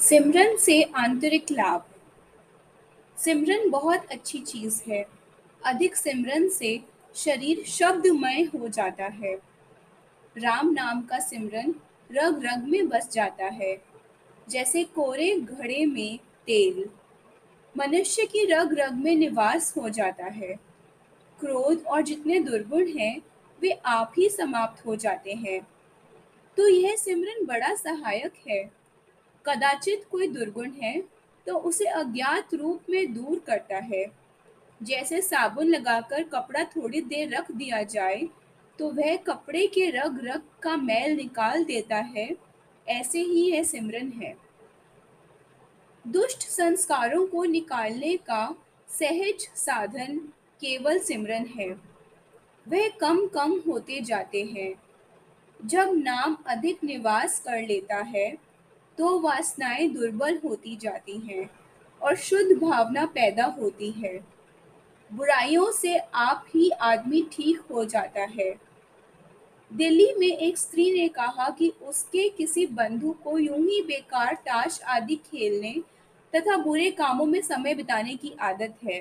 सिमरन से आंतरिक लाभ। सिमरन बहुत अच्छी चीज़ है। अधिक सिमरन से शरीर शब्दमय हो जाता है। राम नाम का सिमरन रग रग में बस जाता है, जैसे कोरे घड़े में तेल। मनुष्य की रग रग में निवास हो जाता है। क्रोध और जितने दुर्गुण हैं, वे आप ही समाप्त हो जाते हैं। तो यह सिमरन बड़ा सहायक है। कदाचित कोई दुर्गुण है तो उसे अज्ञात रूप में दूर करता है। जैसे साबुन लगाकर कपड़ा थोड़ी देर रख दिया जाए तो वह कपड़े के रग रग का मैल निकाल देता है। ऐसे ही यह सिमरन है। दुष्ट संस्कारों को निकालने का सहज साधन केवल सिमरन है। वह कम कम होते जाते हैं। जब नाम अधिक निवास कर लेता है तो वासनाएँ दुर्बल होती जाती हैं और शुद्ध भावना पैदा होती है। बुराइयों से आप ही आदमी ठीक हो जाता है। दिल्ली में एक स्त्री ने कहा कि उसके किसी बंधु को यूँ ही बेकार ताश आदि खेलने तथा बुरे कामों में समय बिताने की आदत है।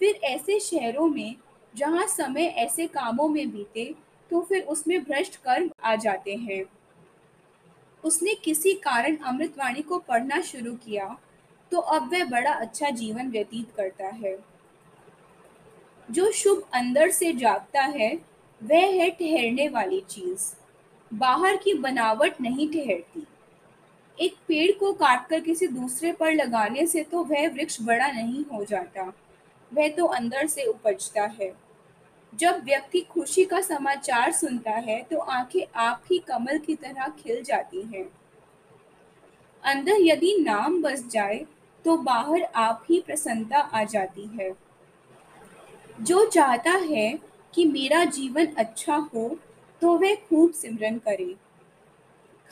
फिर ऐसे शहरों में जहाँ समय ऐसे कामों में बीते तो फिर उसमें भ्रष्ट कर्म आ जाते हैं। उसने किसी कारण अमृतवाणी को पढ़ना शुरू किया तो अब वह बड़ा अच्छा जीवन व्यतीत करता है। जो शुभ अंदर से जागता है, वह है ठहरने वाली चीज़। बाहर की बनावट नहीं ठहरती। एक पेड़ को काटकर किसी दूसरे पर लगाने से तो वह वृक्ष बड़ा नहीं हो जाता, वह तो अंदर से उपजता है। जब व्यक्ति खुशी का समाचार सुनता है तो आँखें आप ही कमल की तरह खिल जाती हैं। अंदर यदि नाम बस जाए तो बाहर आप ही प्रसन्नता आ जाती है। जो चाहता है कि मेरा जीवन अच्छा हो तो वह खूब सिमरन करे।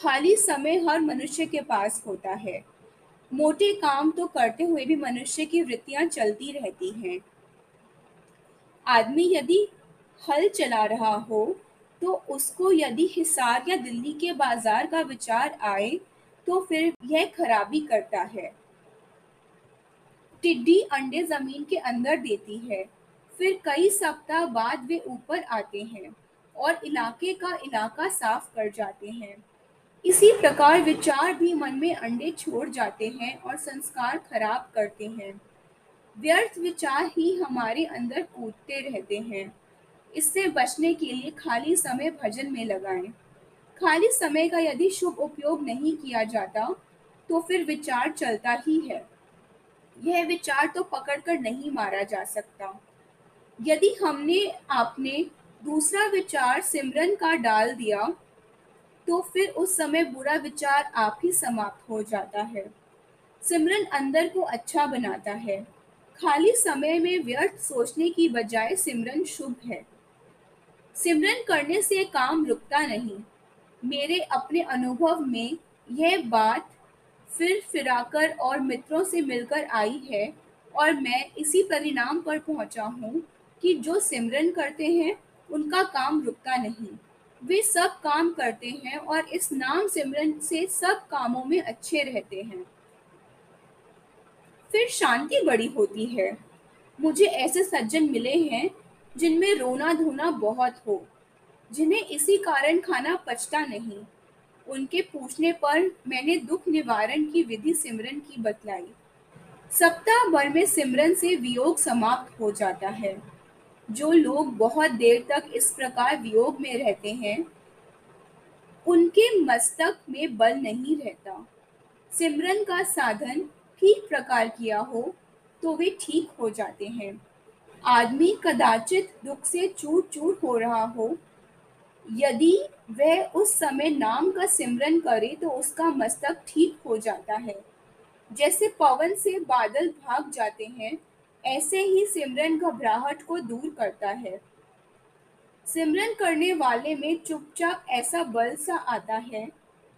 खाली समय हर मनुष्य के पास होता है। मोटे काम तो करते हुए भी मनुष्य की वृत्तियाँ चलती रहती हैं। आदमी यदि हल चला रहा हो तो उसको यदि हिसार या दिल्ली के बाज़ार का विचार आए तो फिर यह खराबी करता है। टिड्डी अंडे ज़मीन के अंदर देती है। फिर कई सप्ताह बाद वे ऊपर आते हैं और इलाके का इलाका साफ़ कर जाते हैं। इसी प्रकार विचार भी मन में अंडे छोड़ जाते हैं और संस्कार खराब करते हैं। व्यर्थ विचार ही हमारे अंदर कूदते रहते हैं। इससे बचने के लिए खाली समय भजन में लगाएँ। खाली समय का यदि शुभ उपयोग नहीं किया जाता तो फिर विचार चलता ही है। यह विचार तो पकड़कर नहीं मारा जा सकता। यदि हमने आपने दूसरा विचार सिमरन का डाल दिया तो फिर उस समय बुरा विचार आप ही समाप्त हो जाता है। सिमरन अंदर को अच्छा बनाता है। खाली समय में व्यर्थ सोचने की बजाय सिमरन शुभ है। सिमरन करने से काम रुकता नहीं। मेरे अपने अनुभव में यह बात फिर फिराकर और मित्रों से मिलकर आई है और मैं इसी परिणाम पर पहुँचा हूँ कि जो सिमरन करते हैं, उनका काम रुकता नहीं। वे सब काम करते हैं और इस नाम सिमरन से सब कामों में अच्छे रहते हैं। फिर शांति बड़ी होती है। मुझे ऐसे सज्जन मिले हैं जिनमें रोना धोना बहुत हो, जिन्हें इसी कारण खाना पचता नहीं। उनके पूछने पर मैंने दुख निवारण की विधि सिमरन की बतलाई। सप्ताह भर में सिमरन से वियोग समाप्त हो जाता है। जो लोग बहुत देर तक इस प्रकार वियोग में रहते हैं, उनके मस्तक में बल नहीं रहता। सिमरन का साधन ठीक प्रकार किया हो तो वे ठीक हो जाते हैं। आदमी कदाचित दुख से चूर चूर हो रहा हो। यदि वह उस समय नाम का सिमरन करे तो उसका मस्तक ठीक हो जाता है। जैसे पवन से बादल भाग जाते हैं, ऐसे ही सिमरन घबराहट को दूर करता है। सिमरन करने वाले में चुपचाप ऐसा बल सा आता है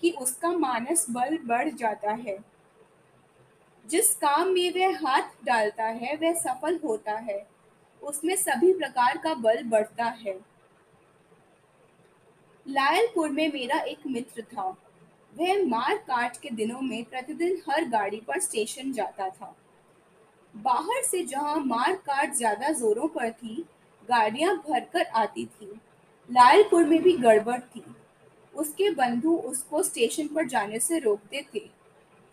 कि उसका मानस बल बढ़ जाता है। जिस काम में वह हाथ डालता है, वह सफल होता है। उसमें सभी प्रकार का बल बढ़ता है। लायलपुर में मेरा एक मित्र था। वह मार काट के दिनों में प्रतिदिन हर गाड़ी पर स्टेशन जाता था। बाहर से जहाँ मार काट ज़्यादा जोरों पर थी, गाड़ियाँ भरकर आती थी। लालपुर में भी गड़बड़ थी। उसके बंधु उसको स्टेशन पर जाने से रोकते थे,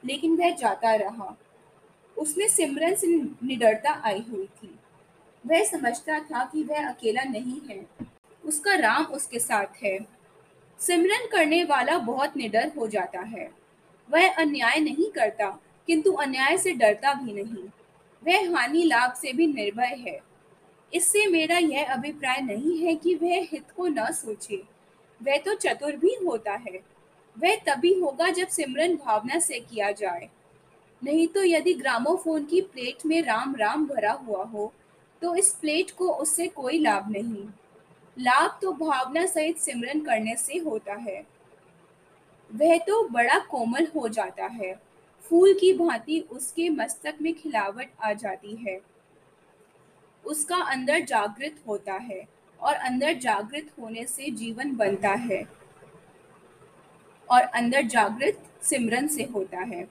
लेकिन वह जाता रहा। उसमें सिमरन से निडरता आई हुई थी। वह समझता था कि वह अकेला नहीं है। उसका राम उसके साथ है। सिमरन करने वाला बहुत निडर हो जाता है। वह अन्याय नहीं करता, किंतु अन्याय से डरता भी नहीं। वह हानि लाभ से भी निर्भय है। इससे मेरा यह अभिप्राय नहीं है कि वह हित को न सोचे। वह तो चतुर भी होता है। वह तभी होगा जब सिमरन भावना से किया जाए। नहीं तो यदि ग्रामोफोन की प्लेट में राम राम भरा हुआ हो तो इस प्लेट को उससे कोई लाभ नहीं। लाभ तो भावना सहित सिमरन करने से होता है। वह तो बड़ा कोमल हो जाता है। फूल की भांति उसके मस्तक में खिलावट आ जाती है। उसका अंदर जागृत होता है और अंदर जागृत होने से जीवन बनता है और अंदर जागृत सिमरन से होता है।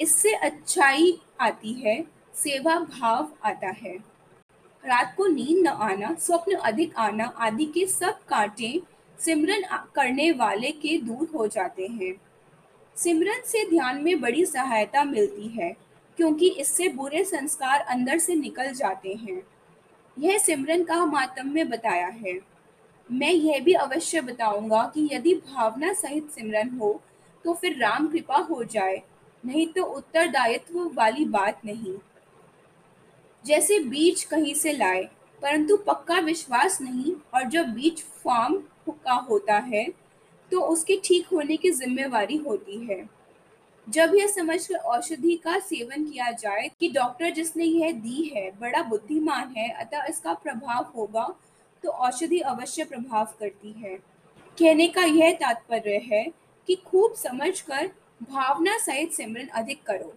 इससे अच्छाई आती है, सेवा भाव आता है। रात को नींद न आना, स्वप्न अधिक आना आदि के सब कांटे सिमरन करने वाले के दूर हो जाते हैं। सिमरन से ध्यान में बड़ी सहायता मिलती है, क्योंकि इससे बुरे संस्कार अंदर से निकल जाते हैं। यह सिमरन का मातम में बताया है। मैं यह भी अवश्य बताऊँगा कि यदि भावना सहित सिमरन हो तो फिर राम कृपा हो जाए, नहीं तो उत्तरदायित्व वाली बात नहीं। जैसे बीज कहीं से लाए, परंतु पक्का विश्वास नहीं, और जब बीज फार्म का होता है तो उसके ठीक होने की जिम्मेवारी होती है। जब यह समझकर औषधि का सेवन किया जाए कि डॉक्टर जिसने यह दी है, बड़ा बुद्धिमान है, अतः इसका प्रभाव होगा तो औषधि अवश्य प्रभाव करती है। कहने का यह तात्पर्य है कि खूब समझकर भावना सहित सिमरन अधिक करो।